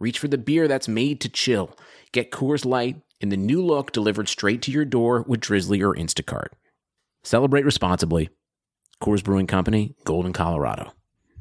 reach for the beer that's made to chill. Get Coors Light in the new look delivered straight to your door with Drizzly or Instacart. Celebrate responsibly. Coors Brewing Company, Golden, Colorado.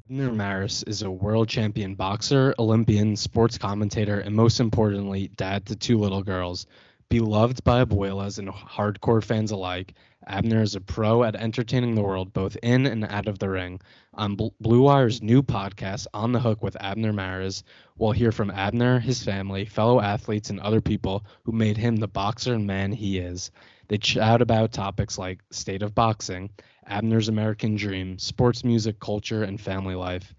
Abner Mares is a world champion boxer, Olympian, sports commentator, and most importantly, dad to two little girls. Beloved by abuelas and hardcore fans alike, Abner is a pro at entertaining the world both in and out of the ring. On Blue Wire's new podcast, On the Hook with Abner Mares, we'll hear from Abner, his family, fellow athletes, and other people who made him the boxer and man he is. They chat about topics like state of boxing, Abner's American Dream, sports music, culture, and family life.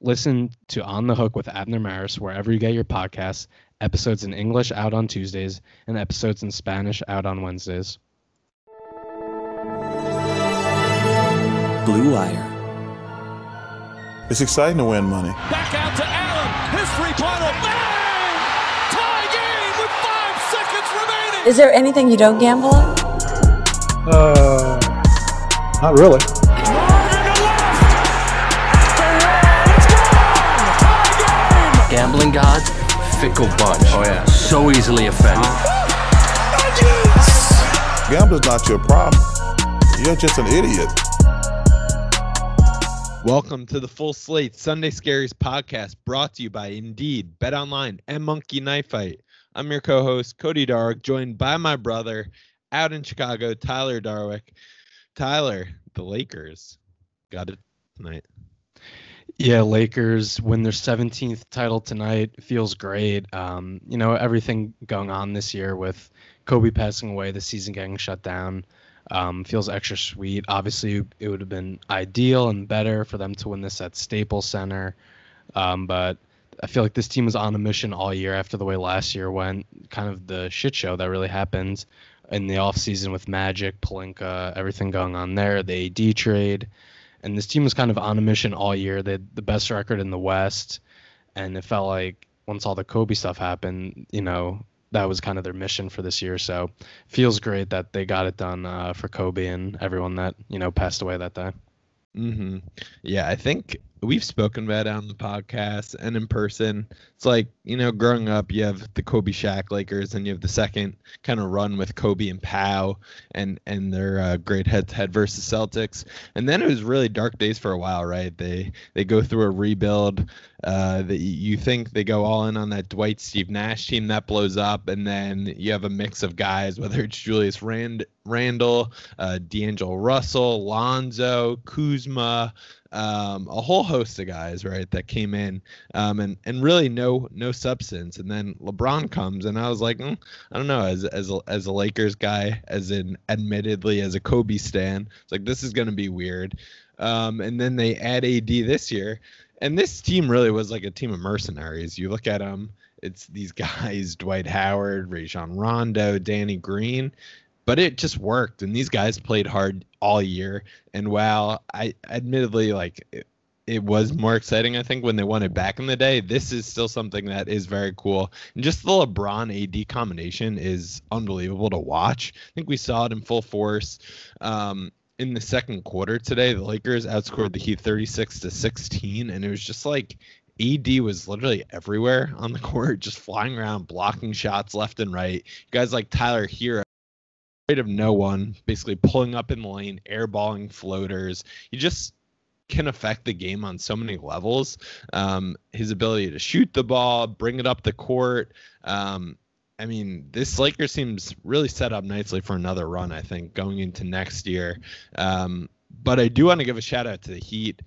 Listen to On the Hook with Abner Mares wherever you get your podcasts. Episodes in English out on Tuesdays and episodes in Spanish out on Wednesdays. Blue Wire. It's exciting to win money. Back out to Allen. His three-pointer. Bang! Tie game with five seconds remaining. Is there anything you don't gamble on? Uh, not really. Gambling gods, fickle bunch. Oh yeah. So easily offended. Gambling's not your problem. You're just an idiot. Welcome to the Full Slate Sunday Scaries podcast brought to you by Indeed, Bet Online, and Monkey Knife Fight. I'm your co-host Cody Darwick, joined by my brother out in Chicago, Tyler Darwick. Tyler, the Lakers got it tonight. Yeah, Lakers win their 17th title tonight. Feels great. Um, you know, everything going on this year with Kobe passing away, the season getting shut down, um, feels extra sweet. Obviously, it would have been ideal and better for them to win this at Staples Center. Um, but I feel like this team was on a mission all year after the way last year went, kind of the shit show that really happened in the offseason with Magic, Pelinka, everything going on there, the AD trade. And this team was kind of on a mission all year. They had the best record in the West. And it felt like once all the Kobe stuff happened, you know, that was kind of their mission for this year. So feels great that they got it done uh, for Kobe and everyone that, you know, passed away that day. Mm-hmm. Yeah, I think we've spoken about it on the podcast and in person. It's like, you know, growing up, you have the Kobe Shaq Lakers and you have the second kind of run with Kobe and Pau and and their uh, great head to head versus Celtics. And then it was really dark days for a while, right? They they go through a rebuild. Uh, that you think they go all in on that Dwight Steve Nash team that blows up, and then you have a mix of guys, whether it's Julius Rand, Randle, uh, D'Angelo Russell, Lonzo, Kuzma, um, a whole host of guys, right, that came in, um, and and really no no substance. And then LeBron comes, and I was like, mm, I don't know, as as a, as a Lakers guy, as in admittedly as a Kobe stan, it's like this is gonna be weird. Um, and then they add AD this year, and this team really was like a team of mercenaries. You look at them, it's these guys: Dwight Howard, Rajon Rondo, Danny Green but it just worked. And these guys played hard all year. And while I admittedly like it, it was more exciting, I think, when they won it back in the day. This is still something that is very cool. And just the LeBron AD combination is unbelievable to watch. I think we saw it in full force. Um, in the second quarter today, the Lakers outscored the Heat 36 to 16, and it was just like AD was literally everywhere on the court, just flying around, blocking shots left and right. You guys like Tyler Herro, afraid of no one, basically pulling up in the lane, airballing floaters. You just can affect the game on so many levels. Um, his ability to shoot the ball, bring it up the court. Um, I mean, this Lakers seems really set up nicely for another run, I think, going into next year. Um, but I do want to give a shout out to the Heat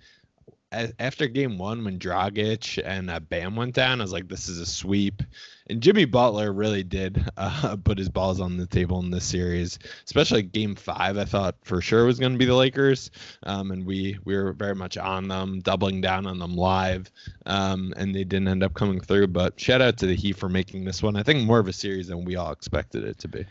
after game one when Dragic and uh, Bam went down, I was like, this is a sweep. And Jimmy Butler really did uh, put his balls on the table in this series, especially game five. I thought for sure was going to be the Lakers, um, and we we were very much on them, doubling down on them live, um, and they didn't end up coming through. But shout out to the Heat for making this one. I think more of a series than we all expected it to be.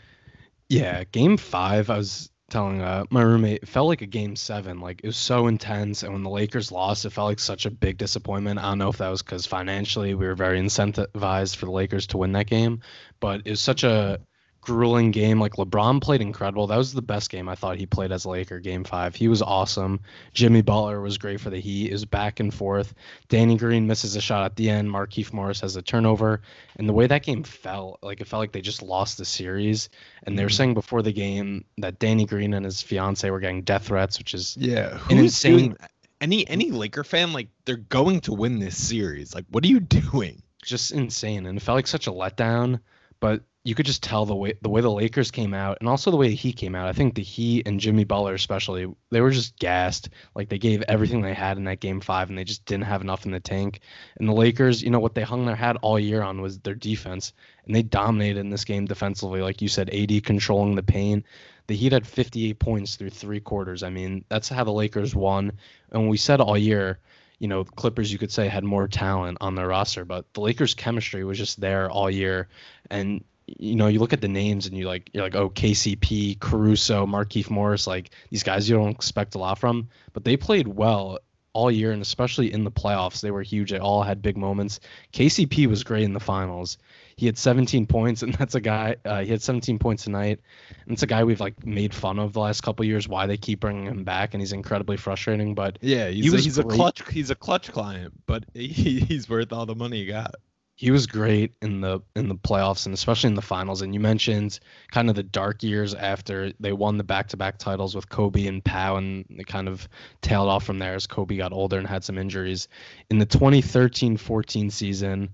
Yeah, game five, I was telling uh, my roommate it felt like a game seven like it was so intense and when the lakers lost it felt like such a big disappointment. I don't know if that was because financially we were very incentivized for the lakers to win that game but it was such a grueling game. Like LeBron played incredible. That was the best game I thought he played as a Laker. Game five, he was awesome. Jimmy Butler was great for the Heat. It was back and forth. Danny Green misses a shot at the end. Markieff Morris has a turnover, and the way that game felt, like it felt like they just lost the series. And they were mm-hmm. saying before the game that Danny Green and his fiance were getting death threats, which is yeah, who's insane. Doing, any any Laker fan like they're going to win this series. Like, what are you doing? Just insane, and it felt like such a letdown. But you could just tell the way the way the Lakers came out and also the way he came out. I think the Heat and Jimmy Butler especially, they were just gassed. Like they gave everything they had in that game 5 and they just didn't have enough in the tank. And the Lakers, you know what they hung their hat all year on was their defense and they dominated in this game defensively. Like you said, AD controlling the paint. The Heat had 58 points through 3 quarters. I mean, that's how the Lakers won. And we said all year you know, Clippers, you could say, had more talent on their roster, but the Lakers' chemistry was just there all year. And you know, you look at the names and you like you're like, oh, KCP, Caruso, Markieff Morris, like these guys you don't expect a lot from, but they played well all year and especially in the playoffs. They were huge. They all had big moments. KCP was great in the finals. He had 17 points, and that's a guy. Uh, he had 17 points tonight, and it's a guy we've like made fun of the last couple years. Why they keep bringing him back, and he's incredibly frustrating. But yeah, he's, he a, he's a clutch. He's a clutch client, but he, he's worth all the money he got he was great in the in the playoffs and especially in the finals. And you mentioned kind of the dark years after they won the back-to-back titles with Kobe and Pau, and it kind of tailed off from there as Kobe got older and had some injuries. In the 2013-14 season,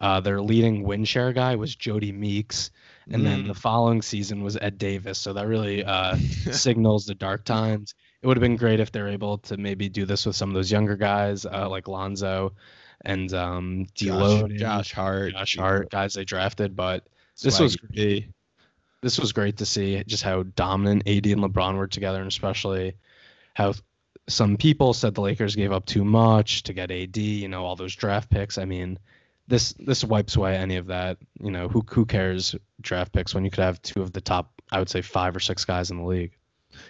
uh, their leading win share guy was Jody Meeks, and mm. then the following season was Ed Davis. So that really uh, signals the dark times. It would have been great if they're able to maybe do this with some of those younger guys uh, like Lonzo and um Josh, Josh Hart, Josh Hart, guys they drafted. But this was great. This was great to see just how dominant AD and LeBron were together, and especially how some people said the Lakers gave up too much to get AD. You know, all those draft picks. I mean, this this wipes away any of that. You know, who who cares draft picks when you could have two of the top, I would say five or six guys in the league.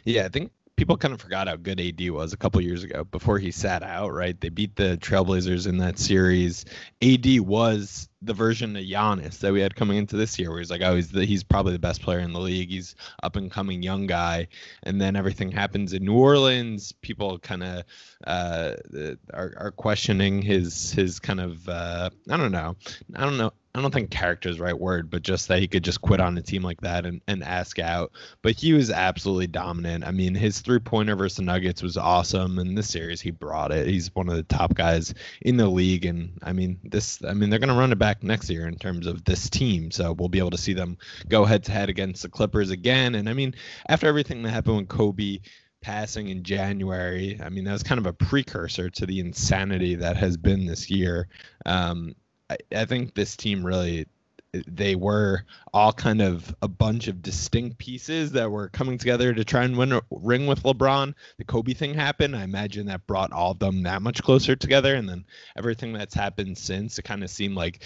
Yeah, I think people kind of forgot how good AD was a couple years ago before he sat out, right? They beat the Trailblazers in that series. AD was the version of Giannis that we had coming into this year, where he's like, oh, he's the, he's probably the best player in the league. He's up and coming young guy, and then everything happens in New Orleans. People kind of uh, are, are questioning his his kind of uh, I don't know, I don't know. I don't think character is the right word, but just that he could just quit on a team like that and, and ask out. But he was absolutely dominant. I mean, his three pointer versus the Nuggets was awesome. In this series, he brought it. He's one of the top guys in the league. And I mean, this, I mean, they're going to run it back next year in terms of this team. So we'll be able to see them go head to head against the Clippers again. And I mean, after everything that happened with Kobe, passing in January. I mean, that was kind of a precursor to the insanity that has been this year. Um, I, I think this team really they were all kind of a bunch of distinct pieces that were coming together to try and win a ring with LeBron. The Kobe thing happened. I imagine that brought all of them that much closer together. And then everything that's happened since, it kind of seemed like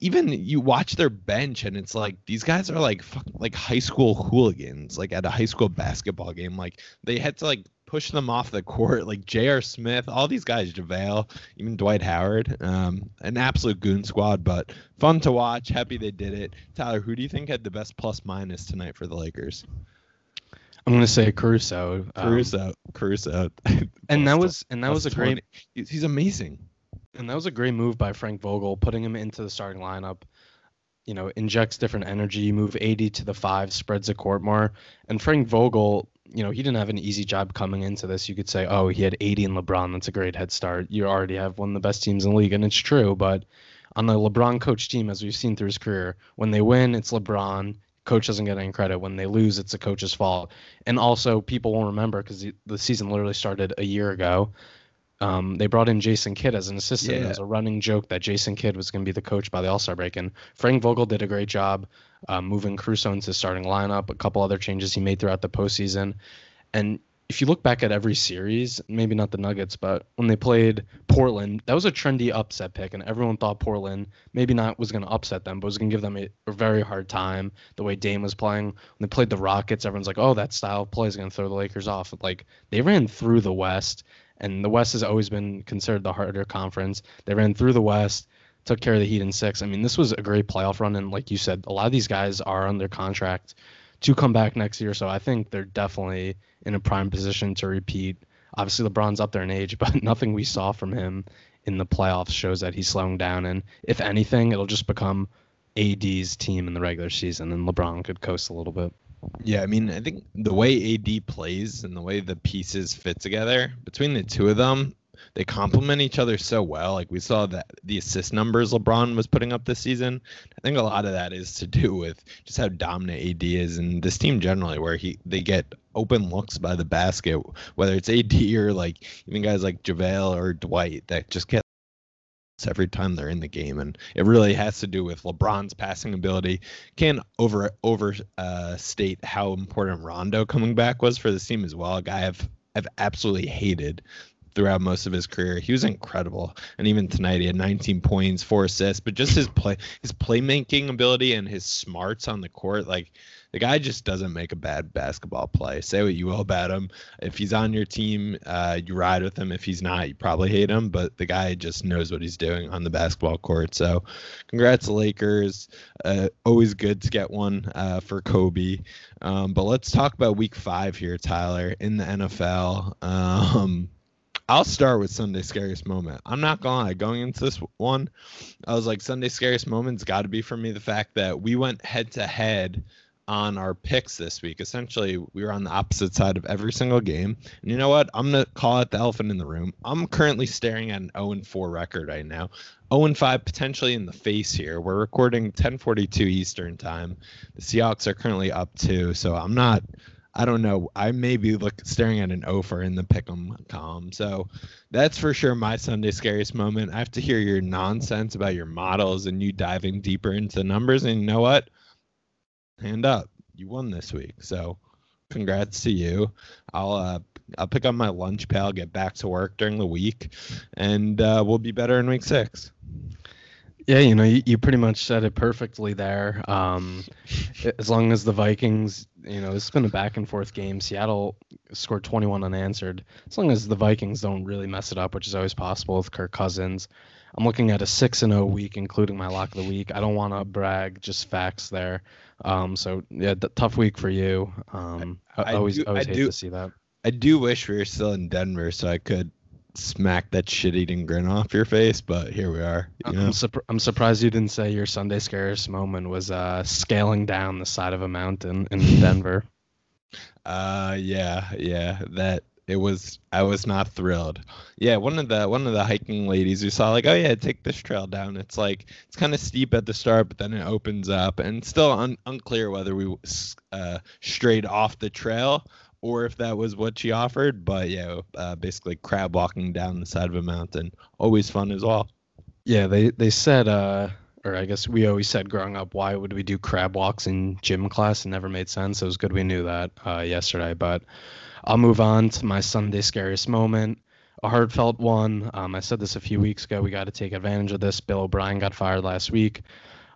even you watch their bench and it's like these guys are like like high school hooligans like at a high school basketball game like they had to like push them off the court like J.R. Smith all these guys JaVale even Dwight Howard um an absolute goon squad but fun to watch happy they did it Tyler who do you think had the best plus minus tonight for the Lakers I'm gonna say Caruso. Caruso, um, Caruso, and that was and that was a 20. great. He's amazing and that was a great move by Frank Vogel, putting him into the starting lineup. You know, injects different energy, move AD to the five, spreads the court more. And Frank Vogel, you know, he didn't have an easy job coming into this. You could say, oh, he had AD and LeBron. That's a great head start. You already have one of the best teams in the league, and it's true. But on the LeBron coach team, as we've seen through his career, when they win, it's LeBron. Coach doesn't get any credit. When they lose, it's the coach's fault. And also, people won't remember because the season literally started a year ago. Um, they brought in Jason Kidd as an assistant. Yeah. It was a running joke that Jason Kidd was going to be the coach by the All Star break. And Frank Vogel did a great job uh, moving Caruso into starting lineup. A couple other changes he made throughout the postseason. And if you look back at every series, maybe not the Nuggets, but when they played Portland, that was a trendy upset pick, and everyone thought Portland maybe not was going to upset them, but was going to give them a, a, very hard time. The way Dame was playing when they played the Rockets, everyone's like, "Oh, that style of play is going to throw the Lakers off." Like they ran through the West, and the West has always been considered the harder conference. They ran through the West, took care of the Heat in six. I mean, this was a great playoff run, and like you said, a lot of these guys are under contract to come back next year, so I think they're definitely in a prime position to repeat. Obviously, LeBron's up there in age, but nothing we saw from him in the playoffs shows that he's slowing down. And if anything, it'll just become AD's team in the regular season, and LeBron could coast a little bit. Yeah, I mean, I think the way AD plays and the way the pieces fit together between the two of them, they complement each other so well. Like we saw that the assist numbers LeBron was putting up this season. I think a lot of that is to do with just how dominant AD is and this team generally, where he they get open looks by the basket, whether it's AD or like even guys like JaVale or Dwight that just get every time they're in the game, and it really has to do with LeBron's passing ability. Can't over over uh, state how important Rondo coming back was for this team as well. A guy I've I've absolutely hated throughout most of his career. He was incredible, and even tonight he had 19 points, four assists. But just his play, his playmaking ability, and his smarts on the court, like the guy just doesn't make a bad basketball play. Say what you will about him. If he's on your team, uh, you ride with him. If he's not, you probably hate him. But the guy just knows what he's doing on the basketball court. So, congrats, Lakers. Uh, always good to get one uh, for Kobe. Um, but let's talk about Week Five here, Tyler, in the NFL. Um, I'll start with Sunday scariest moment. I'm not gonna lie, going into this one, I was like, Sunday scariest moment's got to be for me the fact that we went head to head on our picks this week. Essentially, we were on the opposite side of every single game. And you know what? I'm to call it the elephant in the room. I'm currently staring at an 0 4 record right now. 0 5 potentially in the face here. We're recording 1042 Eastern time. The Seahawks are currently up two, so I'm not I don't know. I may be look staring at an offer in the pick'em column. So that's for sure my Sunday scariest moment. I have to hear your nonsense about your models and you diving deeper into numbers. And you know what? hand up. You won this week. So congrats to you. I'll uh, I'll pick up my lunch pail, get back to work during the week, and uh, we'll be better in week six. Yeah, you know, you, you pretty much said it perfectly there. Um, as long as the Vikings, you know, it's been a back and forth game. Seattle scored 21 unanswered. As long as the Vikings don't really mess it up, which is always possible with Kirk Cousins. I'm looking at a 6 and 0 week, including my lock of the week. I don't want to brag, just facts there. Um, so yeah, the, tough week for you. Um, I, I, I always, do, always I hate do, to see that. I do wish we were still in Denver so I could smack that shit-eating grin off your face, but here we are. You? I'm, I'm surprised you didn't say your Sunday scariest moment was uh, scaling down the side of a mountain in Denver. Uh, yeah, yeah, that it was I was not thrilled. Yeah, one of the one of the hiking ladies who saw like, oh yeah, take this trail down. It's like it's kind of steep at the start, but then it opens up, and still un- unclear whether we uh, strayed off the trail or if that was what she offered. But yeah, uh, basically crab walking down the side of a mountain, always fun as well. Yeah, they they said, uh, or I guess we always said growing up, why would we do crab walks in gym class? It never made sense. It was good we knew that uh, yesterday, but I'll move on to my Sunday scariest moment. a heartfelt one. Um, I said this a few weeks ago. We got to take advantage of this. Bill O'Brien got fired last week.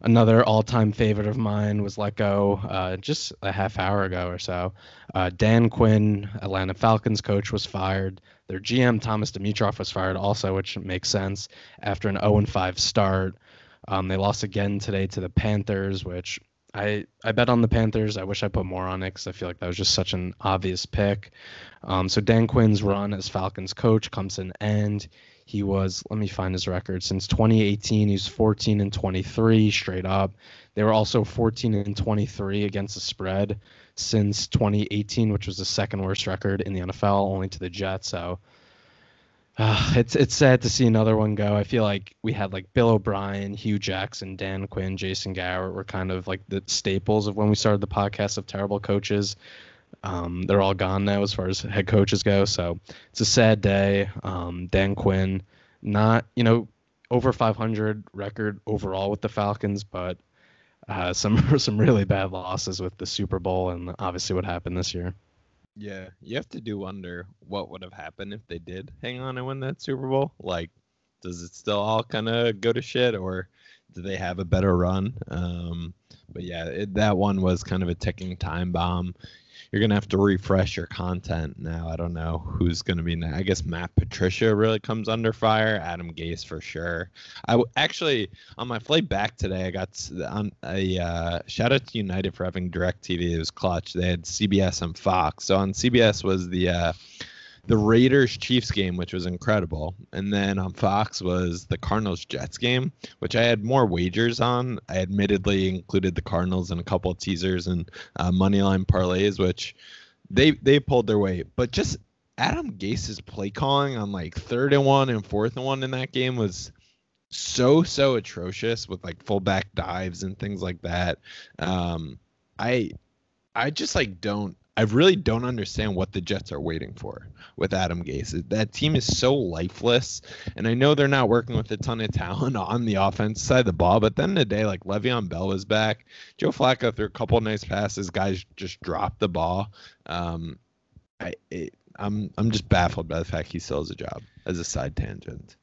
Another all-time favorite of mine was let go uh, just a half hour ago or so. Uh, Dan Quinn, Atlanta Falcons coach, was fired. Their GM Thomas Dimitroff was fired also, which makes sense after an 0-5 start. Um, they lost again today to the Panthers, which I I bet on the Panthers. I wish I put more on it because I feel like that was just such an obvious pick. Um, so Dan Quinn's run as Falcons coach comes to an end. He was let me find his record since 2018. He's 14 and 23 straight up. They were also 14 and 23 against the spread since 2018, which was the second worst record in the NFL, only to the Jets. So uh, it's it's sad to see another one go. I feel like we had like Bill O'Brien, Hue Jackson, Dan Quinn, Jason Garrett were kind of like the staples of when we started the podcast of terrible coaches. Um, they're all gone now as far as head coaches go. So it's a sad day. Um, Dan Quinn, not you know over 500 record overall with the Falcons, but uh, some some really bad losses with the Super Bowl and obviously what happened this year. Yeah, you have to do wonder what would have happened if they did hang on and win that Super Bowl. Like, does it still all kind of go to shit, or do they have a better run? Um, but yeah, it, that one was kind of a ticking time bomb you're gonna have to refresh your content now. I don't know who's gonna be next. I guess Matt Patricia really comes under fire. Adam Gase for sure. I w- actually on my flight back today, I got on a uh, shout out to United for having DirecTV. It was clutch. They had CBS and Fox. So on CBS was the uh, the Raiders Chiefs game, which was incredible. And then on Fox was the Cardinals Jets game, which I had more wagers on. I admittedly included the Cardinals in a couple of teasers and uh, moneyline parlays, which they they pulled their weight. But just Adam Gase's play calling on like third and one and fourth and one in that game was so so atrocious with like fullback dives and things like that. Um, I I just like don't I really don't understand what the Jets are waiting for with Adam Gase. That team is so lifeless, and I know they're not working with a ton of talent on the offense side of the ball. But then the day, like Le'Veon Bell was back, Joe Flacco threw a couple nice passes. Guys just dropped the ball. Um, I, it, I'm I'm just baffled by the fact he still has a job as a side tangent.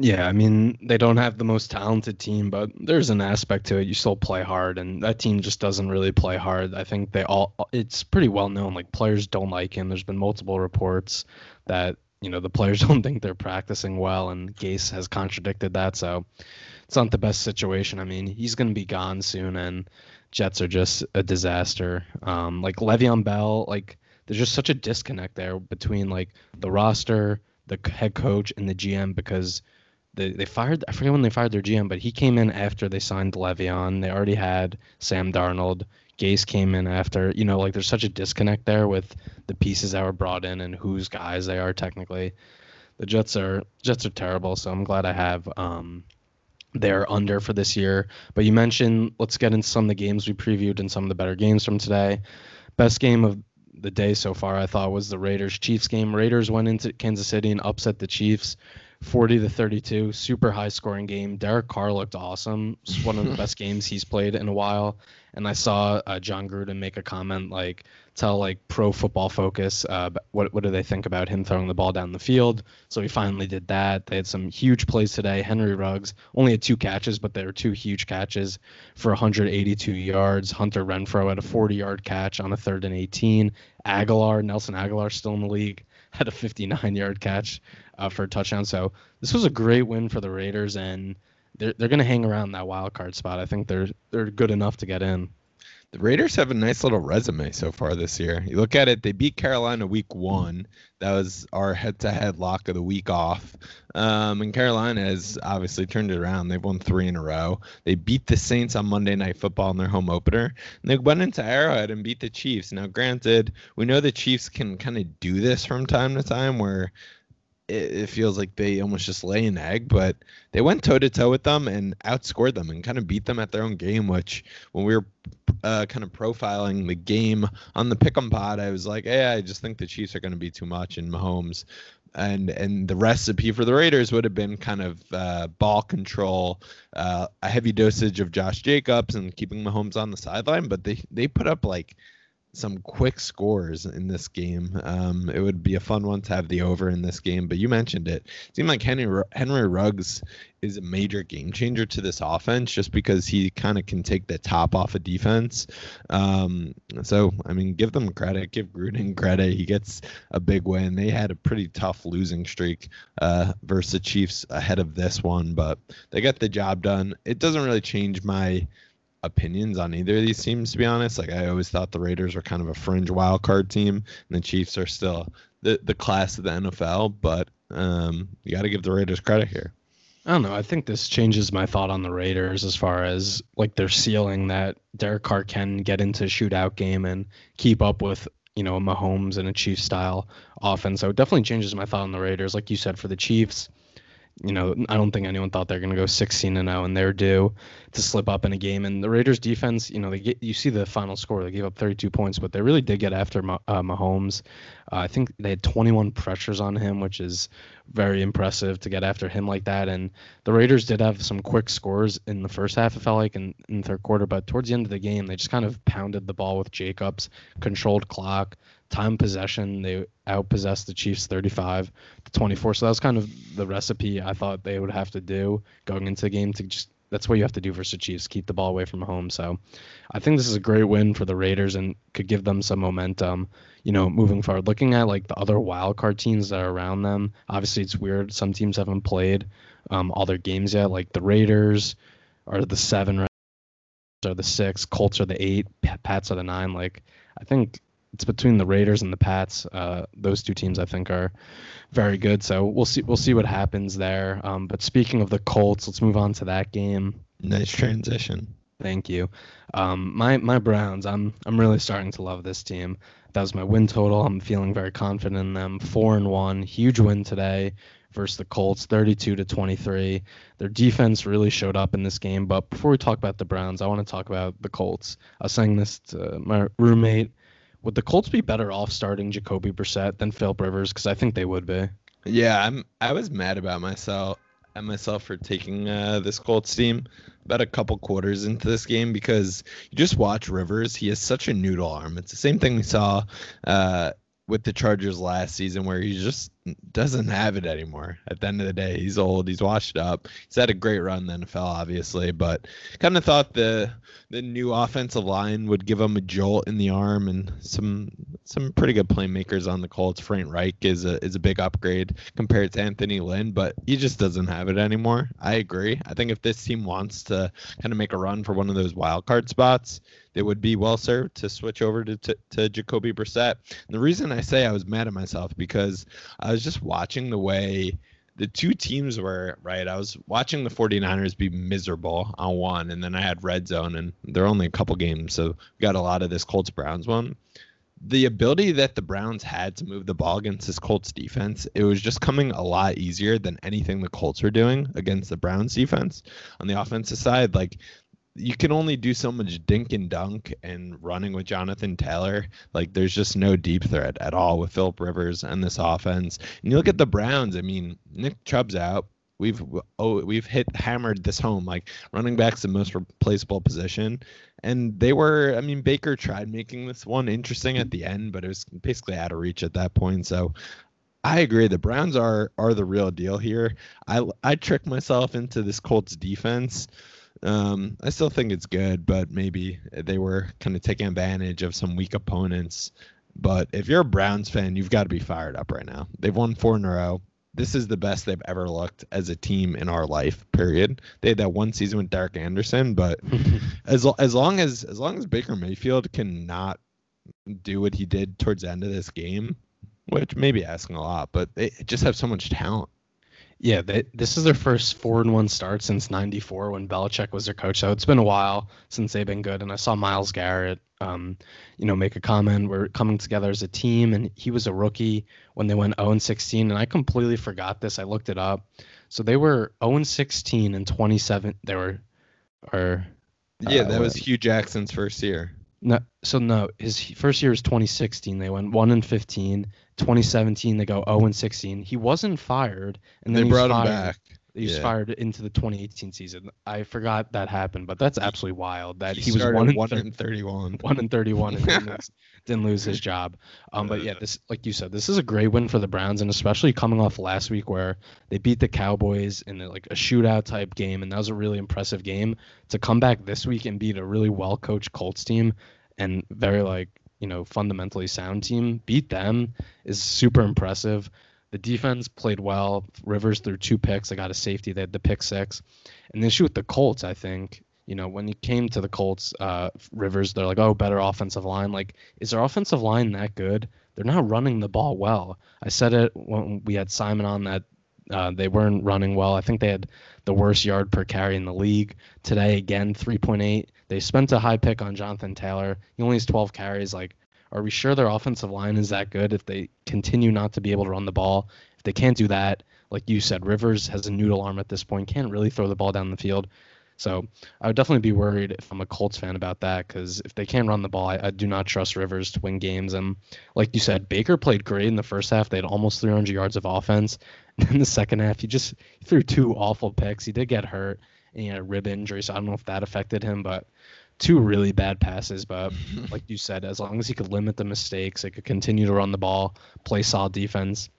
Yeah, I mean, they don't have the most talented team, but there's an aspect to it. You still play hard, and that team just doesn't really play hard. I think they all, it's pretty well known. Like, players don't like him. There's been multiple reports that, you know, the players don't think they're practicing well, and Gase has contradicted that. So it's not the best situation. I mean, he's going to be gone soon, and Jets are just a disaster. Um, like, Le'Veon Bell, like, there's just such a disconnect there between, like, the roster, the head coach, and the GM because – they, they fired I forget when they fired their GM, but he came in after they signed Le'Veon. They already had Sam Darnold. Gase came in after. You know, like there's such a disconnect there with the pieces that were brought in and whose guys they are technically. The Jets are Jets are terrible, so I'm glad I have um they're under for this year. But you mentioned let's get into some of the games we previewed and some of the better games from today. Best game of the day so far I thought was the Raiders Chiefs game. Raiders went into Kansas City and upset the Chiefs. 40 to 32, super high scoring game. Derek Carr looked awesome. It's one of the best games he's played in a while. And I saw uh, Jon Gruden make a comment like, tell like Pro Football Focus uh, what what do they think about him throwing the ball down the field. So he finally did that. They had some huge plays today. Henry Ruggs only had two catches, but they were two huge catches for 182 yards. Hunter Renfrow had a 40 yard catch on a third and 18. Agholor, Nelson Agholor, still in the league had a 59 yard catch uh, for a touchdown. So this was a great win for the Raiders, and they're they're going to hang around that wild card spot. I think they're they're good enough to get in. The Raiders have a nice little resume so far this year. You look at it, they beat Carolina week one. That was our head to head lock of the week off. Um, and Carolina has obviously turned it around. They've won three in a row. They beat the Saints on Monday Night Football in their home opener. And they went into Arrowhead and beat the Chiefs. Now, granted, we know the Chiefs can kind of do this from time to time where it, it, feels like they almost just lay an egg, but they went toe to toe with them and outscored them and kind of beat them at their own game. Which, when we were uh, kind of profiling the game on the pick'em pod, I was like, hey, I just think the Chiefs are going to be too much in Mahomes. And and the recipe for the Raiders would have been kind of uh, ball control, uh, a heavy dosage of Josh Jacobs, and keeping Mahomes on the sideline. But they they put up like some quick scores in this game. Um, it would be a fun one to have the over in this game. But you mentioned it. it seemed like Henry Henry Ruggs is a major game changer to this offense just because he kind of can take the top off of defense. Um, so I mean, give them credit. Give Gruden credit. He gets a big win. They had a pretty tough losing streak uh, versus the Chiefs ahead of this one, but they got the job done. It doesn't really change my opinions on either of these teams to be honest like i always thought the raiders were kind of a fringe wild card team and the chiefs are still the, the class of the nfl but um, you got to give the raiders credit here I don't know. I think this changes my thought on the Raiders as far as like their ceiling that Derek Carr can get into shootout game and keep up with, you know, Mahomes and a Chiefs style offense. So it definitely changes my thought on the Raiders. Like you said, for the Chiefs, you know, I don't think anyone thought they're going to go 16 and 0, and they're due to slip up in a game. And the Raiders' defense, you know, they get you see the final score, they gave up 32 points, but they really did get after uh, Mahomes. Uh, I think they had 21 pressures on him, which is very impressive to get after him like that. And the Raiders did have some quick scores in the first half, it felt like, in, in the third quarter, but towards the end of the game, they just kind of pounded the ball with Jacobs, controlled clock time possession, they outpossessed the Chiefs 35 to 24. So that was kind of the recipe I thought they would have to do going into the game to just that's what you have to do versus the Chiefs, keep the ball away from home. So I think this is a great win for the Raiders and could give them some momentum, you know, moving forward. Looking at like the other wild card teams that are around them, obviously it's weird. Some teams haven't played um, all their games yet. Like the Raiders are the seven, are the six, Colts are the eight, Pats are the nine. Like I think it's between the Raiders and the Pats. Uh, those two teams I think are very good. So we'll see we'll see what happens there. Um, but speaking of the Colts, let's move on to that game. Nice transition. Thank you. Um, my my Browns. I'm I'm really starting to love this team. That was my win total. I'm feeling very confident in them. Four and one, huge win today versus the Colts, 32 to 23. Their defense really showed up in this game. But before we talk about the Browns, I want to talk about the Colts. I was saying this to my roommate would the Colts be better off starting Jacoby Brissett than Philip Rivers? Because I think they would be. Yeah, I'm. I was mad about myself at myself for taking uh, this Colts team about a couple quarters into this game because you just watch Rivers. He has such a noodle arm. It's the same thing we saw uh, with the Chargers last season, where he just doesn't have it anymore. At the end of the day, he's old. He's washed up. He's had a great run in the NFL, obviously, but kind of thought the the new offensive line would give him a jolt in the arm and some some pretty good playmakers on the Colts. Frank Reich is a is a big upgrade compared to Anthony Lynn, but he just doesn't have it anymore. I agree. I think if this team wants to kind of make a run for one of those wild card spots, they would be well served to switch over to, to, to Jacoby Brissett. And the reason I say I was mad at myself because I was just watching the way the two teams were right. I was watching the 49ers be miserable on one, and then I had red zone, and they're only a couple games, so we got a lot of this Colts Browns one. The ability that the Browns had to move the ball against this Colts defense, it was just coming a lot easier than anything the Colts were doing against the Browns defense on the offensive side. Like you can only do so much dink and dunk and running with Jonathan Taylor. Like there's just no deep threat at all with Philip Rivers and this offense. And you look at the Browns. I mean, Nick Chubb's out. We've oh we've hit hammered this home. Like running back's the most replaceable position, and they were. I mean, Baker tried making this one interesting at the end, but it was basically out of reach at that point. So I agree. The Browns are are the real deal here. I I tricked myself into this Colts defense. Um, I still think it's good, but maybe they were kind of taking advantage of some weak opponents. But if you're a Browns fan, you've got to be fired up right now. They've won four in a row. This is the best they've ever looked as a team in our life. Period. They had that one season with Derek Anderson, but as as long as as long as Baker Mayfield cannot do what he did towards the end of this game, which may be asking a lot, but they just have so much talent. Yeah, they, this is their first four and one start since '94 when Belichick was their coach. So it's been a while since they've been good. And I saw Myles Garrett, um, you know, make a comment. We're coming together as a team, and he was a rookie when they went 0 and 16. And I completely forgot this. I looked it up. So they were 0 and 16 in 27. They were, or yeah, uh, that was Hue Jackson's first year. No, so no, his first year was 2016. They went one and 15. 2017 they go 0 and 16. He wasn't fired, and then they brought him back. He was Yeah. fired into the 2018 season. I forgot that happened, but that's absolutely wild. That He, he, was one in one thir- in thirty-one. one and 31 and didn't lose, didn't lose his job. Um, but yeah, this like you said, this is a great win for the Browns, and especially coming off last week where they beat the Cowboys in like a shootout type game, and that was a really impressive game. To come back this week and beat a really well coached Colts team and very like you know fundamentally sound team, beat them is super impressive. The defense played well. Rivers threw two picks. They got a safety. They had the pick six. And the issue with the Colts, I think, you know, when it came to the Colts, uh, Rivers, they're like, oh, better offensive line. Like, is their offensive line that good? They're not running the ball well. I said it when we had Simon on that uh, they weren't running well. I think they had the worst yard per carry in the league today. Again, 3.8. They spent a high pick on Jonathan Taylor. He only has 12 carries. Like, are we sure their offensive line is that good if they continue not to be able to run the ball? If they can't do that, like you said, Rivers has a noodle arm at this point, can't really throw the ball down the field. So I would definitely be worried if I'm a Colts fan about that because if they can't run the ball, I, I do not trust Rivers to win games. And like you said, Baker played great in the first half. They had almost 300 yards of offense. And in the second half, he just threw two awful picks. He did get hurt and he had a rib injury, so I don't know if that affected him, but two really bad passes. But like you said, as long as he could limit the mistakes, it could continue to run the ball, play solid defense.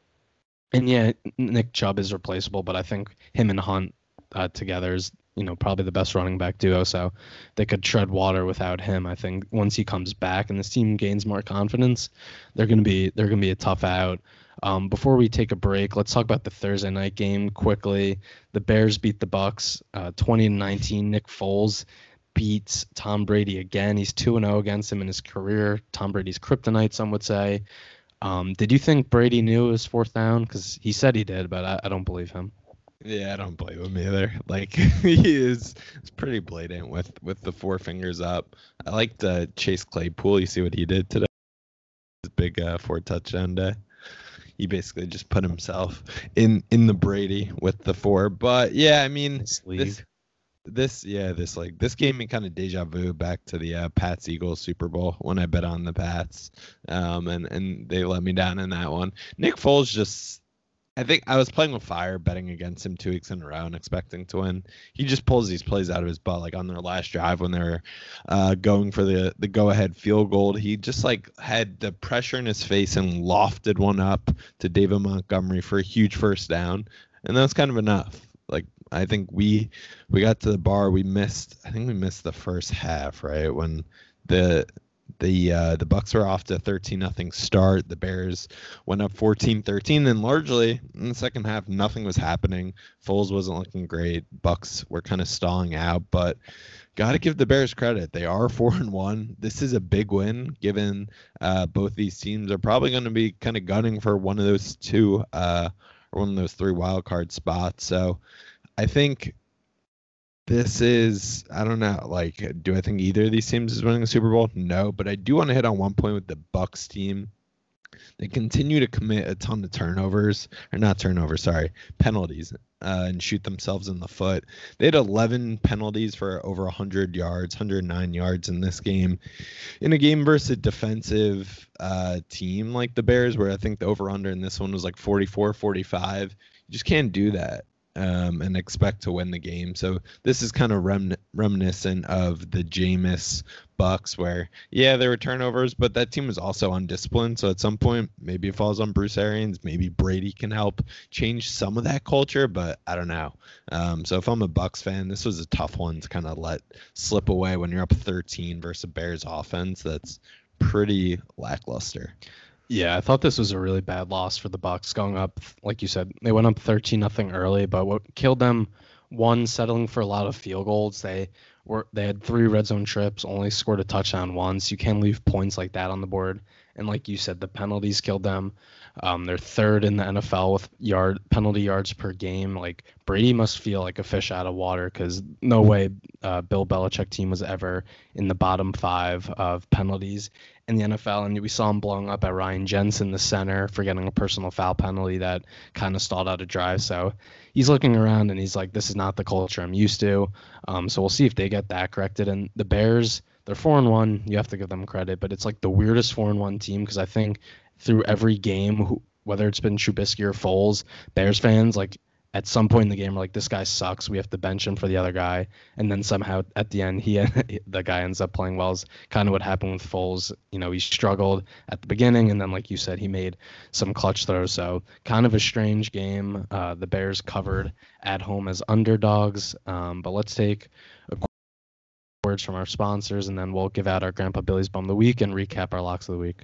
And yeah, Nick Chubb is replaceable, but I think him and Hunt uh, together is you know probably the best running back duo. So they could tread water without him. I think once he comes back and this team gains more confidence, they're gonna be they're gonna be a tough out. Um, before we take a break, let's talk about the Thursday night game quickly. The Bears beat the Bucks, uh, 20 to 19. Nick Foles beats Tom Brady again. He's 2 0 against him in his career. Tom Brady's kryptonite, some would say. Um, did you think Brady knew his fourth down? Because he said he did, but I, I don't believe him. Yeah, I don't believe him either. Like he is, is pretty blatant with with the four fingers up. I liked uh, Chase Claypool. You see what he did today? His big uh, four touchdown day. He basically just put himself in in the Brady with the four. But yeah, I mean this this yeah this like this gave me kind of deja vu back to the uh, Pats Eagles Super Bowl when I bet on the Pats, um, and and they let me down in that one. Nick Foles just I think I was playing with fire, betting against him two weeks in a row and expecting to win. He just pulls these plays out of his butt, like on their last drive when they were uh, going for the the go ahead field goal. He just like had the pressure in his face and lofted one up to David Montgomery for a huge first down, and that was kind of enough. I think we we got to the bar, we missed. I think we missed the first half, right when the the uh, the Bucks were off to a 13 nothing start. The Bears went up 14-13. Then largely in the second half, nothing was happening. Foles wasn't looking great. Bucks were kind of stalling out, but got to give the Bears credit. They are four and one. This is a big win, given uh, both these teams are probably going to be kind of gunning for one of those two uh, or one of those three wild card spots. So I think this is I don't know. Like, do I think either of these teams is winning the Super Bowl? No, but I do want to hit on one point with the Bucks team. They continue to commit a ton of turnovers, or not turnovers, sorry, penalties, uh, and shoot themselves in the foot. They had 11 penalties for over 100 yards, 109 yards in this game. In a game versus a defensive uh, team like the Bears, where I think the over under in this one was like 44 45, you just can't do that um, and expect to win the game. So this is kind of rem- reminiscent of the Jameis Bucks, where yeah, there were turnovers, but that team was also undisciplined. So at some point, maybe it falls on Bruce Arians. Maybe Brady can help change some of that culture, but I don't know. Um, so if I'm a Bucks fan, this was a tough one to kind of let slip away when you're up 13 versus Bears offense that's pretty lackluster. Yeah, I thought this was a really bad loss for the Bucks going up. Like you said, they went up 13 nothing early, but what killed them one settling for a lot of field goals. They were they had three red zone trips, only scored a touchdown once. You can't leave points like that on the board. And like you said, the penalties killed them. Um, they're third in the NFL with yard penalty yards per game. Like Brady must feel like a fish out of water because no way uh, Bill Belichick team was ever in the bottom five of penalties in the NFL. And we saw him blowing up at Ryan Jensen, the center, for getting a personal foul penalty that kind of stalled out a drive. So he's looking around and he's like, "This is not the culture I'm used to." Um, so we'll see if they get that corrected. And the Bears, they're four and one. You have to give them credit, but it's like the weirdest four and one team because I think through every game, whether it's been Trubisky or Foles, Bears fans like at some point in the game we're like this guy sucks. We have to bench him for the other guy. And then somehow at the end he the guy ends up playing well. Is kind of what happened with Foles. You know he struggled at the beginning and then like you said he made some clutch throws. So kind of a strange game. Uh, the Bears covered at home as underdogs. Um, but let's take a words from our sponsors and then we'll give out our Grandpa Billy's Bum of the Week and recap our locks of the week.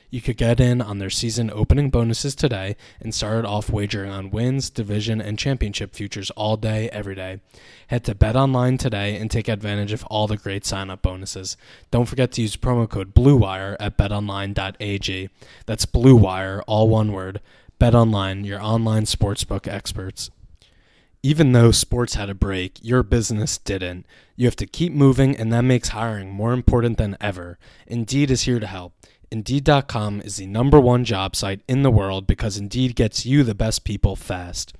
You could get in on their season opening bonuses today and start off wagering on wins, division, and championship futures all day, every day. Head to BetOnline today and take advantage of all the great sign-up bonuses. Don't forget to use promo code BLUEWIRE at betonline.ag. That's BLUEWIRE, all one word. BetOnline, your online sportsbook experts. Even though sports had a break, your business didn't. You have to keep moving, and that makes hiring more important than ever. Indeed is here to help. Indeed.com is the number one job site in the world because Indeed gets you the best people fast.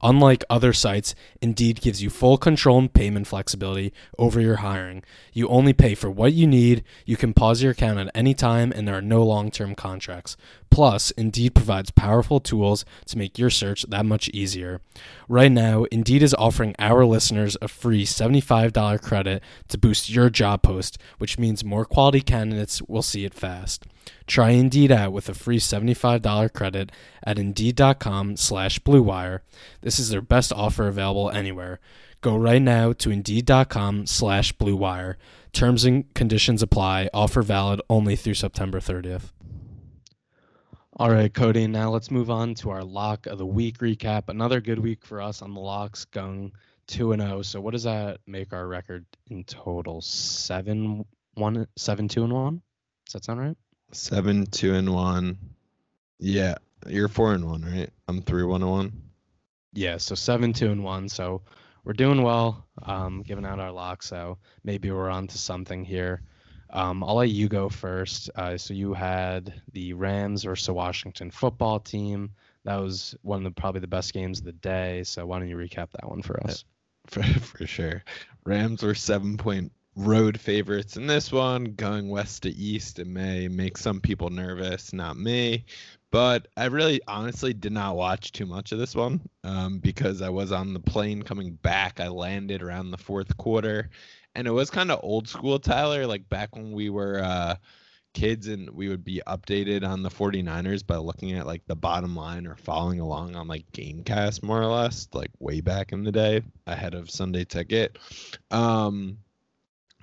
Unlike other sites, Indeed gives you full control and payment flexibility over your hiring. You only pay for what you need, you can pause your account at any time, and there are no long term contracts. Plus, Indeed provides powerful tools to make your search that much easier. Right now, Indeed is offering our listeners a free $75 credit to boost your job post, which means more quality candidates will see it fast. Try Indeed out with a free $75 credit at Indeed.com slash BlueWire. This is their best offer available anywhere. Go right now to Indeed.com slash BlueWire. Terms and conditions apply. Offer valid only through September 30th. All right, Cody. Now let's move on to our lock of the week recap. Another good week for us on the locks, going two and zero. So what does that make our record in total? Seven one, seven two and one. Does that sound right? Seven, two, and one. Yeah, you're four and one, right? I'm three, one, and one. Yeah, so seven, two, and one. So we're doing well, um, giving out our lock. So maybe we're on to something here. Um, I'll let you go first. Uh, so you had the Rams versus Washington football team. That was one of the probably the best games of the day. So why don't you recap that one for us? For, for sure. Rams were seven point road favorites in this one, going west to east. It may make some people nervous, not me. But I really honestly did not watch too much of this one um, because I was on the plane coming back. I landed around the fourth quarter and it was kind of old school Tyler, like back when we were uh, kids and we would be updated on the 49ers by looking at like the bottom line or following along on like Gamecast more or less, like way back in the day ahead of Sunday Ticket. Um,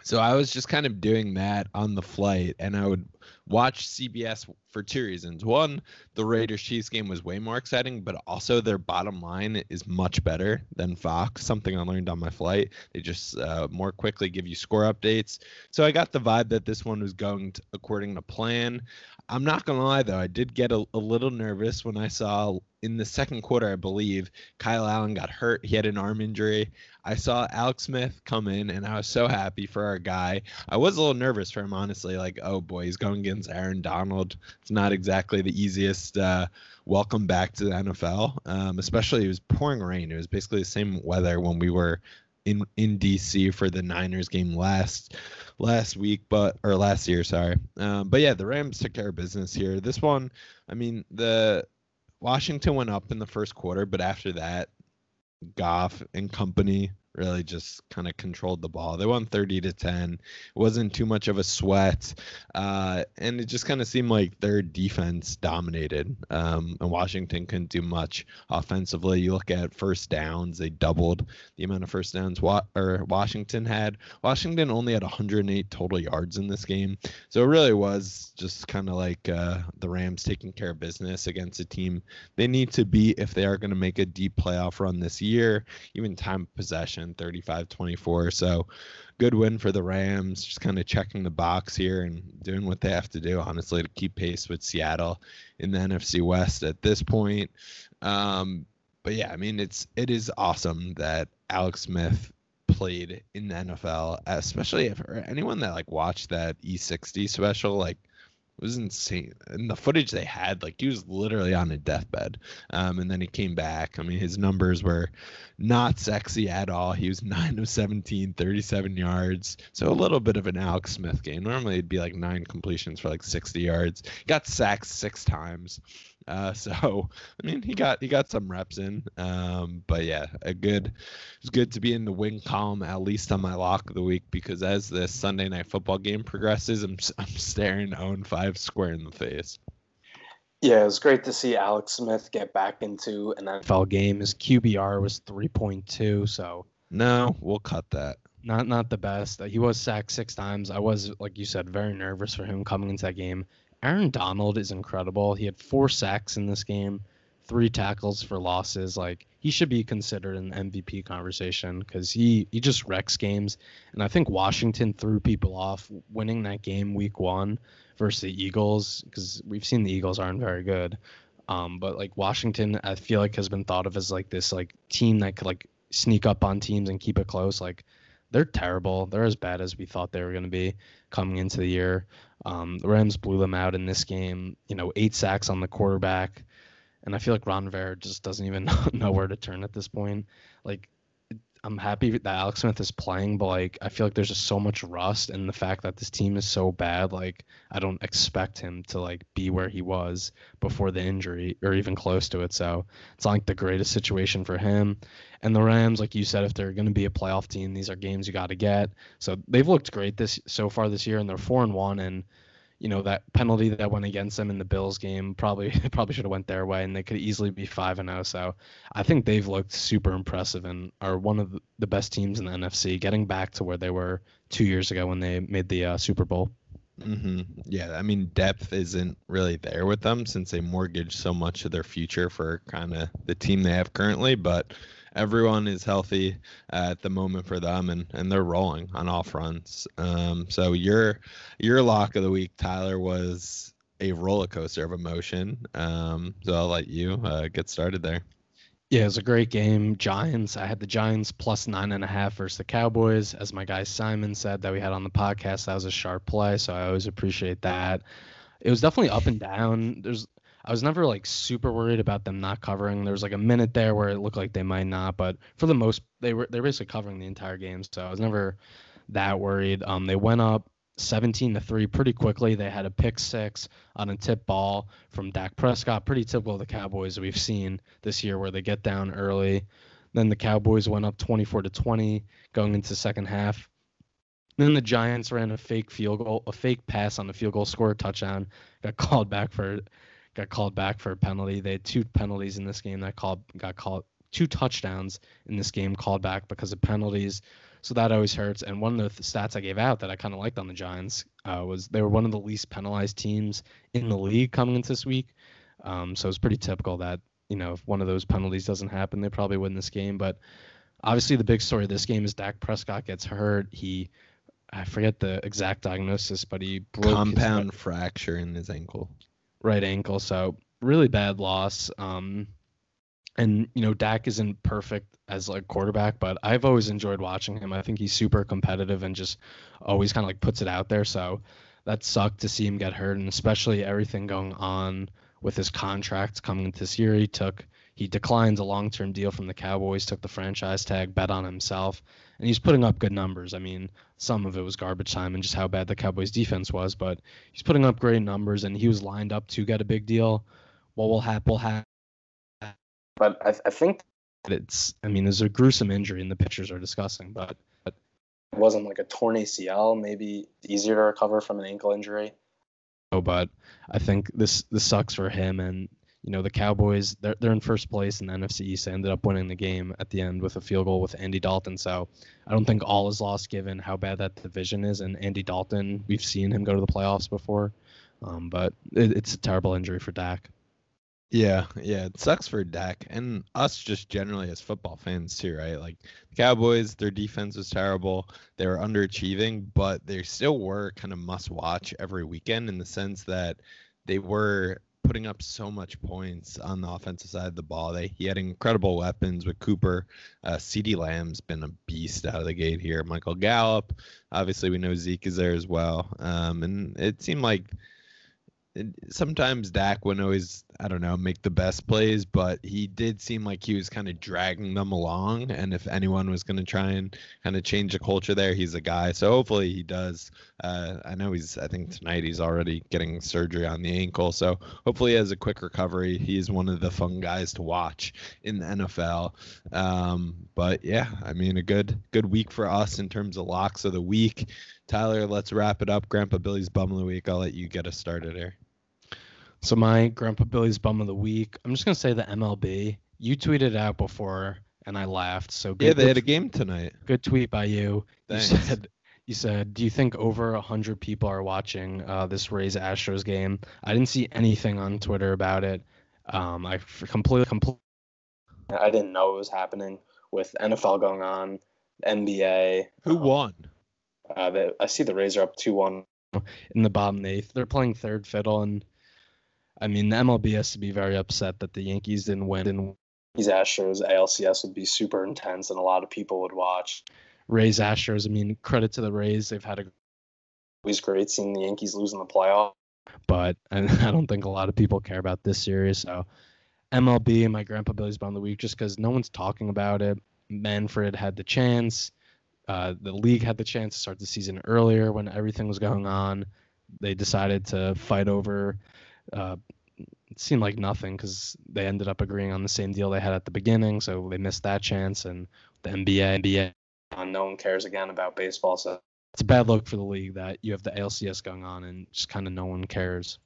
so I was just kind of doing that on the flight, and I would watch CBS for two reasons. One, the Raiders Chiefs game was way more exciting, but also their bottom line is much better than Fox. Something I learned on my flight. They just uh, more quickly give you score updates. So I got the vibe that this one was going to, according to plan. I'm not gonna lie though, I did get a, a little nervous when I saw in the second quarter, I believe, Kyle Allen got hurt. He had an arm injury. I saw Alex Smith come in, and I was so happy for our guy. I was a little nervous for him, honestly. Like, oh boy, he's going against Aaron Donald. It's not exactly the easiest uh, welcome back to the NFL. Um, especially it was pouring rain. It was basically the same weather when we were in in DC for the Niners game last last week, but or last year, sorry. Um, but yeah, the Rams took care of business here. This one, I mean, the Washington went up in the first quarter, but after that, Goff and company really just kind of controlled the ball. They won 30 to 10. It wasn't too much of a sweat. Uh, and it just kind of seemed like their defense dominated. Um, and Washington couldn't do much offensively. You look at first downs, they doubled the amount of first downs wa- or Washington had. Washington only had 108 total yards in this game. So it really was just kind of like uh, the Rams taking care of business against a team they need to beat if they are going to make a deep playoff run this year, even time possession 35 24. So good win for the Rams, just kind of checking the box here and doing what they have to do, honestly, to keep pace with Seattle in the NFC West at this point. Um, but yeah, I mean, it's it is awesome that Alex Smith played in the NFL, especially if anyone that like watched that E60 special, like was insane. And the footage they had, like he was literally on a deathbed. Um, and then he came back. I mean, his numbers were not sexy at all. He was 9 of 17, 37 yards. So a little bit of an Alex Smith game. Normally it'd be like nine completions for like 60 yards. Got sacked six times. Uh, so I mean, he got he got some reps in. Um, but yeah, a good. It's good to be in the win column at least on my lock of the week because as the Sunday night football game progresses, I'm I'm staring Owen five square in the face. Yeah, it was great to see Alex Smith get back into an NFL game. His QBR was 3.2, so no, we'll cut that. Not not the best. He was sacked six times. I was, like you said, very nervous for him coming into that game. Aaron Donald is incredible. He had four sacks in this game, three tackles for losses. Like he should be considered an MVP conversation because he he just wrecks games. And I think Washington threw people off winning that game week one versus the Eagles because we've seen the Eagles aren't very good. Um, but like Washington, I feel like has been thought of as like this like team that could like sneak up on teams and keep it close. Like they're terrible. They're as bad as we thought they were going to be coming into the year. Um, the Rams blew them out in this game. You know, eight sacks on the quarterback, and I feel like Ron Rivera just doesn't even know where to turn at this point. Like I'm happy that Alex Smith is playing, but like I feel like there's just so much rust and the fact that this team is so bad, like I don't expect him to like be where he was before the injury or even close to it. So it's not like the greatest situation for him. And the Rams, like you said, if they're gonna be a playoff team, these are games you gotta get. So they've looked great this so far this year and they're four and one and you know that penalty that went against them in the Bills game probably probably should have went their way, and they could easily be five and zero. Oh. So I think they've looked super impressive and are one of the best teams in the NFC, getting back to where they were two years ago when they made the uh, Super Bowl. Mm-hmm. Yeah, I mean depth isn't really there with them since they mortgage so much of their future for kind of the team they have currently, but everyone is healthy at the moment for them, and and they're rolling on all fronts. Um, so your your lock of the week, Tyler, was a roller coaster of emotion. Um, so I'll let you uh, get started there. Yeah, it was a great game. Giants. I had the Giants plus nine and a half versus the Cowboys. As my guy Simon said that we had on the podcast, that was a sharp play. So I always appreciate that. It was definitely up and down. There's I was never like super worried about them not covering. There was like a minute there where it looked like they might not, but for the most they were they're basically covering the entire game, so I was never that worried. Um, they went up 17 to 3 pretty quickly. They had a pick six on a tip ball from Dak Prescott, pretty typical of the Cowboys we've seen this year where they get down early. Then the Cowboys went up 24 to 20 going into second half. Then the Giants ran a fake field goal, a fake pass on the field goal, scored a touchdown, got called back for got called back for a penalty. They had two penalties in this game that called got called two touchdowns in this game called back because of penalties. So that always hurts. And one of the stats I gave out that I kind of liked on the Giants uh, was they were one of the least penalized teams in the league coming into this week. Um, so it's pretty typical that you know if one of those penalties doesn't happen, they probably win this game. But obviously the big story of this game is Dak Prescott gets hurt. He I forget the exact diagnosis, but he broke compound fracture in his ankle right ankle. So really bad loss. Um, and you know Dak isn't perfect as like quarterback, but I've always enjoyed watching him. I think he's super competitive and just always kind of like puts it out there. So that sucked to see him get hurt, and especially everything going on with his contract coming this year. He took he declines a long term deal from the Cowboys, took the franchise tag, bet on himself, and he's putting up good numbers. I mean, some of it was garbage time and just how bad the Cowboys defense was, but he's putting up great numbers and he was lined up to get a big deal. What will happen will happen. But I, I think it's, I mean, there's a gruesome injury and the pictures are discussing, but, but it wasn't like a torn ACL, maybe easier to recover from an ankle injury. Oh, but I think this this sucks for him and you know the Cowboys they're they're in first place in the NFC East. Ended up winning the game at the end with a field goal with Andy Dalton. So I don't think all is lost given how bad that division is. And Andy Dalton, we've seen him go to the playoffs before, um, but it, it's a terrible injury for Dak. Yeah, yeah, it sucks for Dak and us just generally as football fans too, right? Like the Cowboys, their defense was terrible. They were underachieving, but they still were kind of must watch every weekend in the sense that they were putting up so much points on the offensive side of the ball. They he had incredible weapons with Cooper. Uh, CeeDee Lamb's been a beast out of the gate here. Michael Gallup, obviously we know Zeke is there as well. Um, and it seemed like and sometimes Dak wouldn't always, I don't know, make the best plays, but he did seem like he was kind of dragging them along. And if anyone was going to try and kind of change the culture there, he's a guy. So hopefully he does. Uh, I know he's, I think tonight he's already getting surgery on the ankle. So hopefully he has a quick recovery. He's one of the fun guys to watch in the NFL. Um, but yeah, I mean, a good, good week for us in terms of locks of the week. Tyler, let's wrap it up. Grandpa Billy's bum of the week. I'll let you get us started here. So my Grandpa Billy's bum of the week. I'm just gonna say the MLB. You tweeted out before, and I laughed. So good, yeah, they had a game tonight. Good tweet by you. Thanks. You said, you said, do you think over hundred people are watching uh, this Rays Astros game? I didn't see anything on Twitter about it. Um, I completely, completely. I didn't know it was happening with NFL going on, NBA. Who um, won? Uh, the, I see the Rays are up two one in the bottom eighth. They're playing third fiddle, and I mean the MLB has to be very upset that the Yankees didn't win. Didn't these Astros ALCS would be super intense, and a lot of people would watch. Rays Astros. I mean, credit to the Rays. They've had a always great seeing the Yankees lose in the playoff, but I don't think a lot of people care about this series. So MLB and my Grandpa Billy's Bum of the Week, just because no one's talking about it. Manfred had the chance. Uh, the league had the chance to start the season earlier when everything was going on. They decided to fight over. Uh, it seemed like nothing because they ended up agreeing on the same deal they had at the beginning, so they missed that chance. And the NBA, NBA, no one cares again about baseball, so it's a bad look for the league that you have the ALCS going on and just kind of no one cares.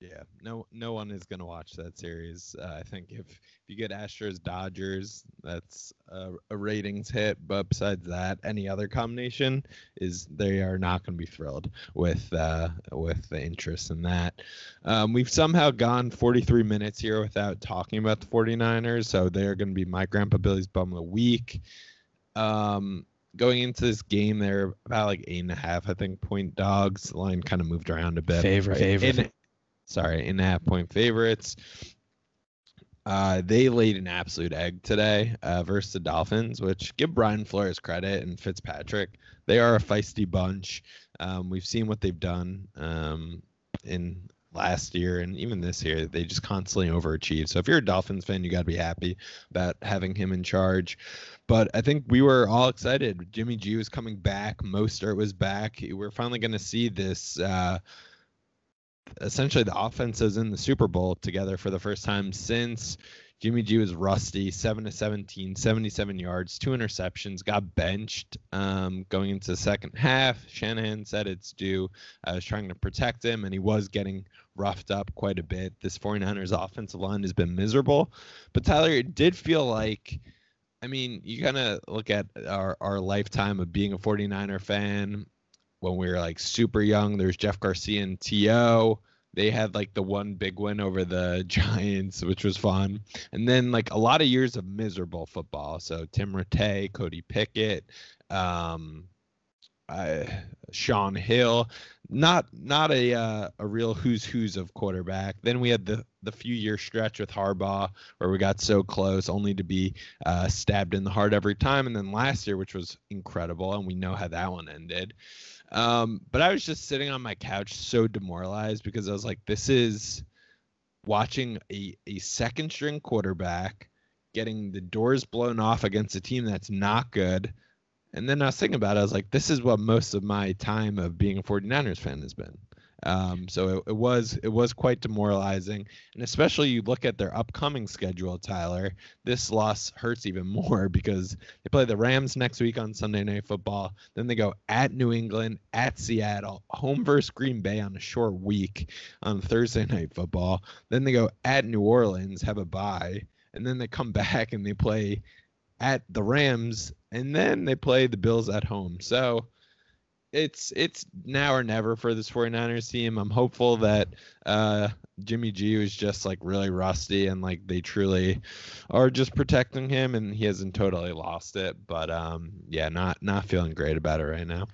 Yeah, no, no one is gonna watch that series. Uh, I think if, if you get Astros Dodgers, that's a, a, ratings hit. But besides that, any other combination is they are not gonna be thrilled with uh, with the interest in that. Um, we've somehow gone 43 minutes here without talking about the 49ers, so they're gonna be my Grandpa Billy's bum of the week. Um, going into this game, they're about like eight and a half, I think, point dogs. The line kind of moved around a bit. Favorite, favorite. In, sorry, and a half point favorites. Uh, they laid an absolute egg today uh, versus the Dolphins, which give Brian Flores credit and Fitzpatrick. They are a feisty bunch. Um, we've seen what they've done um, in last year and even this year. They just constantly overachieve. So if you're a Dolphins fan, you got to be happy about having him in charge. But I think we were all excited. Jimmy G was coming back. Mostert was back. We're finally going to see this. Uh, essentially the offenses in the Super Bowl together for the first time since Jimmy G was rusty, 7 to 17, 77 yards, two interceptions, got benched um, going into the second half. Shanahan said it's due. I was trying to protect him, and he was getting roughed up quite a bit. This 49ers offensive line has been miserable. But Tyler, it did feel like. I mean, you kind of look at our, our lifetime of being a 49er fan when we were like super young. There's Jeff Garcia and T.O. They had like the one big win over the Giants, which was fun. And then like a lot of years of miserable football. So Tim Rattay, Cody Pickett, um, Shaun Hill, not not a uh, a real who's who's of quarterback. Then we had the the few year stretch with Harbaugh where we got so close, only to be uh, stabbed in the heart every time. And then last year, which was incredible, and we know how that one ended. Um, but I was just sitting on my couch so demoralized because I was like, this is watching a, a second string quarterback getting the doors blown off against a team that's not good. And then I was thinking about it, I was like, this is what most of my time of being a 49ers fan has been. Um, so it, it, was it was quite demoralizing, and especially you look at their upcoming schedule, Tyler. This loss hurts even more because they play the Rams next week on Sunday Night Football. Then they go at New England, at Seattle, home versus Green Bay on a short week on Thursday Night Football. Then they go at New Orleans, have a bye, and then they come back and they play at the Rams, and then they play the Bills at home. So it's it's now or never for this 49ers team. I'm hopeful that uh, Jimmy G was just like really rusty and like they truly are just protecting him and he hasn't totally lost it. But um, yeah, not not feeling great about it right now.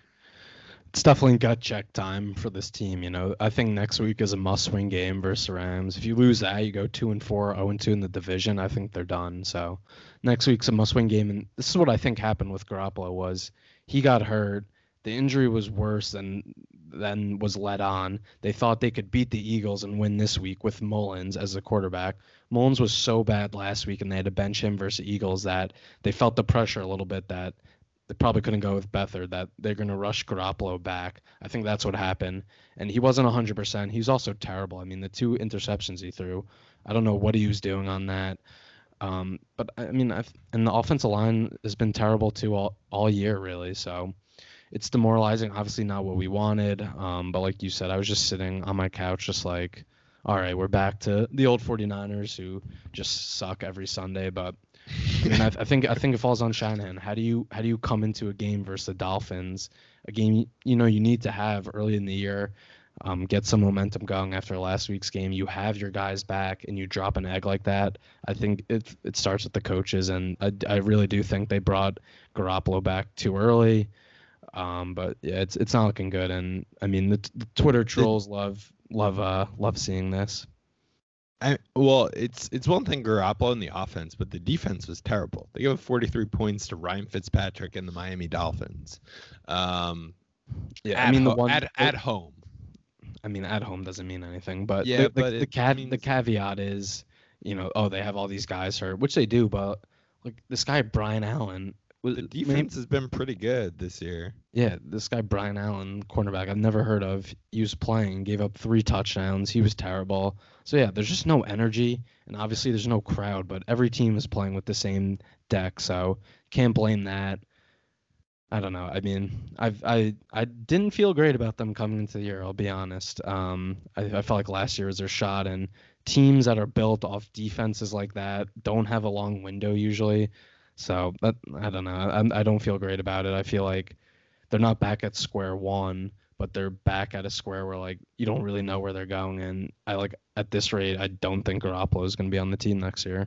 It's definitely gut check time for this team. You know, I think next week is a must-win game versus Rams. If you lose that, you go two and four, zero oh and two in the division. I think they're done. So next week's a must-win game, and this is what I think happened with Garoppolo was he got hurt the injury was worse than then was led on. They thought they could beat the Eagles and win this week with Mullens as the quarterback. Mullens was so bad last week, and they had to bench him versus Eagles that they felt the pressure a little bit that they probably couldn't go with Beathard, that they're going to rush Garoppolo back. I think that's what happened. And he wasn't 100%. He's also terrible. I mean, the two interceptions he threw, I don't know what he was doing on that. Um, but I mean, I've, and the offensive line has been terrible too all, all year, really. So it's demoralizing. Obviously, not what we wanted. Um, but like you said, I was just sitting on my couch, just like, all right, we're back to the old 49ers who just suck every Sunday. But I mean, I, I, think I think it falls on Shanahan. How do you how do you come into a game versus the Dolphins, a game you know you need to have early in the year, um, get some momentum going after last week's game. You have your guys back, and you drop an egg like that. I think it it starts with the coaches, and I, I really do think they brought Garoppolo back too early. Um, but yeah, it's it's not looking good, and I mean the, the Twitter trolls love love uh love seeing this. I, well, it's it's one thing Garoppolo in the offense, but the defense was terrible. They gave 43 points to Ryan Fitzpatrick and the Miami Dolphins. Um, yeah, I mean the one at, at home. I mean, at home doesn't mean anything, but yeah, the, but the, the, means... the caveat is, you know, oh, they have all these guys hurt, which they do, but like this guy Brian Allen the defense has been pretty good this year. Yeah, this guy Brian Allen, cornerback, I've never heard of. He was playing, gave up three touchdowns. He was terrible. So yeah, there's just no energy, and obviously there's no crowd. But every team is playing with the same deck, so can't blame that. I don't know. I mean, I've I I didn't feel great about them coming into the year. I'll be honest. Um, I, I felt like last year was their shot, and teams that are built off defenses like that don't have a long window usually. So that I don't know. I, I don't feel great about it. I feel like they're not back at square one, but they're back at a square where like you don't really know where they're going. And I like at this rate, I don't think Garoppolo is going to be on the team next year.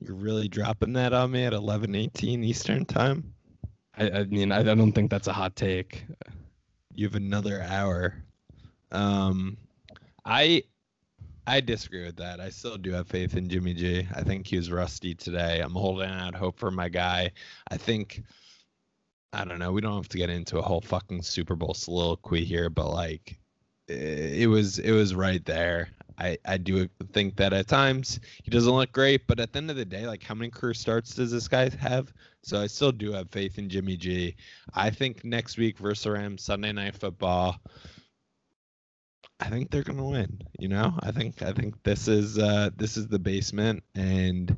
You're really dropping that on me at 11:18 Eastern time. I, I mean, I, I don't think that's a hot take. You have another hour. Um, I I disagree with that. I still do have faith in Jimmy G. I think he was rusty today. I'm holding out hope for my guy. I think I don't know. We don't have to get into a whole fucking Super Bowl soliloquy here, but like eh, it was it was right there. I, I do think that at times he doesn't look great, but at the end of the day, like how many career starts does this guy have? So I still do have faith in Jimmy G. I think next week versus Rams, Sunday night football. I think they're gonna win. You know, I think I think this is uh, this is the basement, and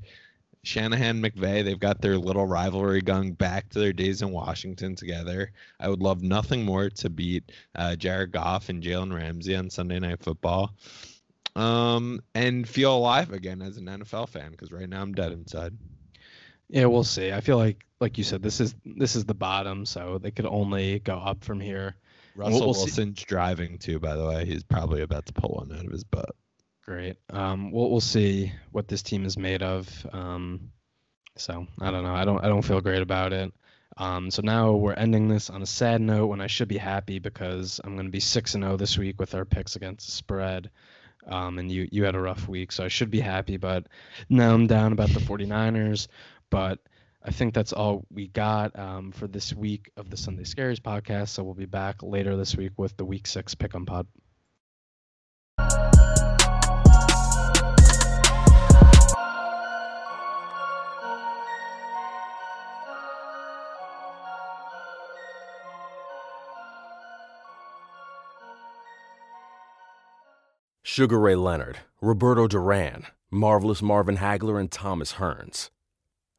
Shanahan McVay they've got their little rivalry going back to their days in Washington together. I would love nothing more to beat uh, Jared Goff and Jalen Ramsey on Sunday Night Football, um, and feel alive again as an NFL fan because right now I'm dead inside. Yeah, we'll see. I feel like, like you said, this is this is the bottom, so they could only go up from here. Russell we'll, we'll Wilson's see. driving too, by the way. He's probably about to pull one out of his butt. Great. Um, we'll we'll see what this team is made of. Um, so I don't know. I don't I don't feel great about it. Um, so now we're ending this on a sad note when I should be happy because I'm going to be six and zero oh this week with our picks against the spread. Um, and you you had a rough week, so I should be happy. But now I'm down about the 49ers. But I think that's all we got um, for this week of the Sunday Scaries podcast. So we'll be back later this week with the Week Six Pick 'em Pod. Sugar Ray Leonard, Roberto Duran, Marvelous Marvin Hagler, and Thomas Hearns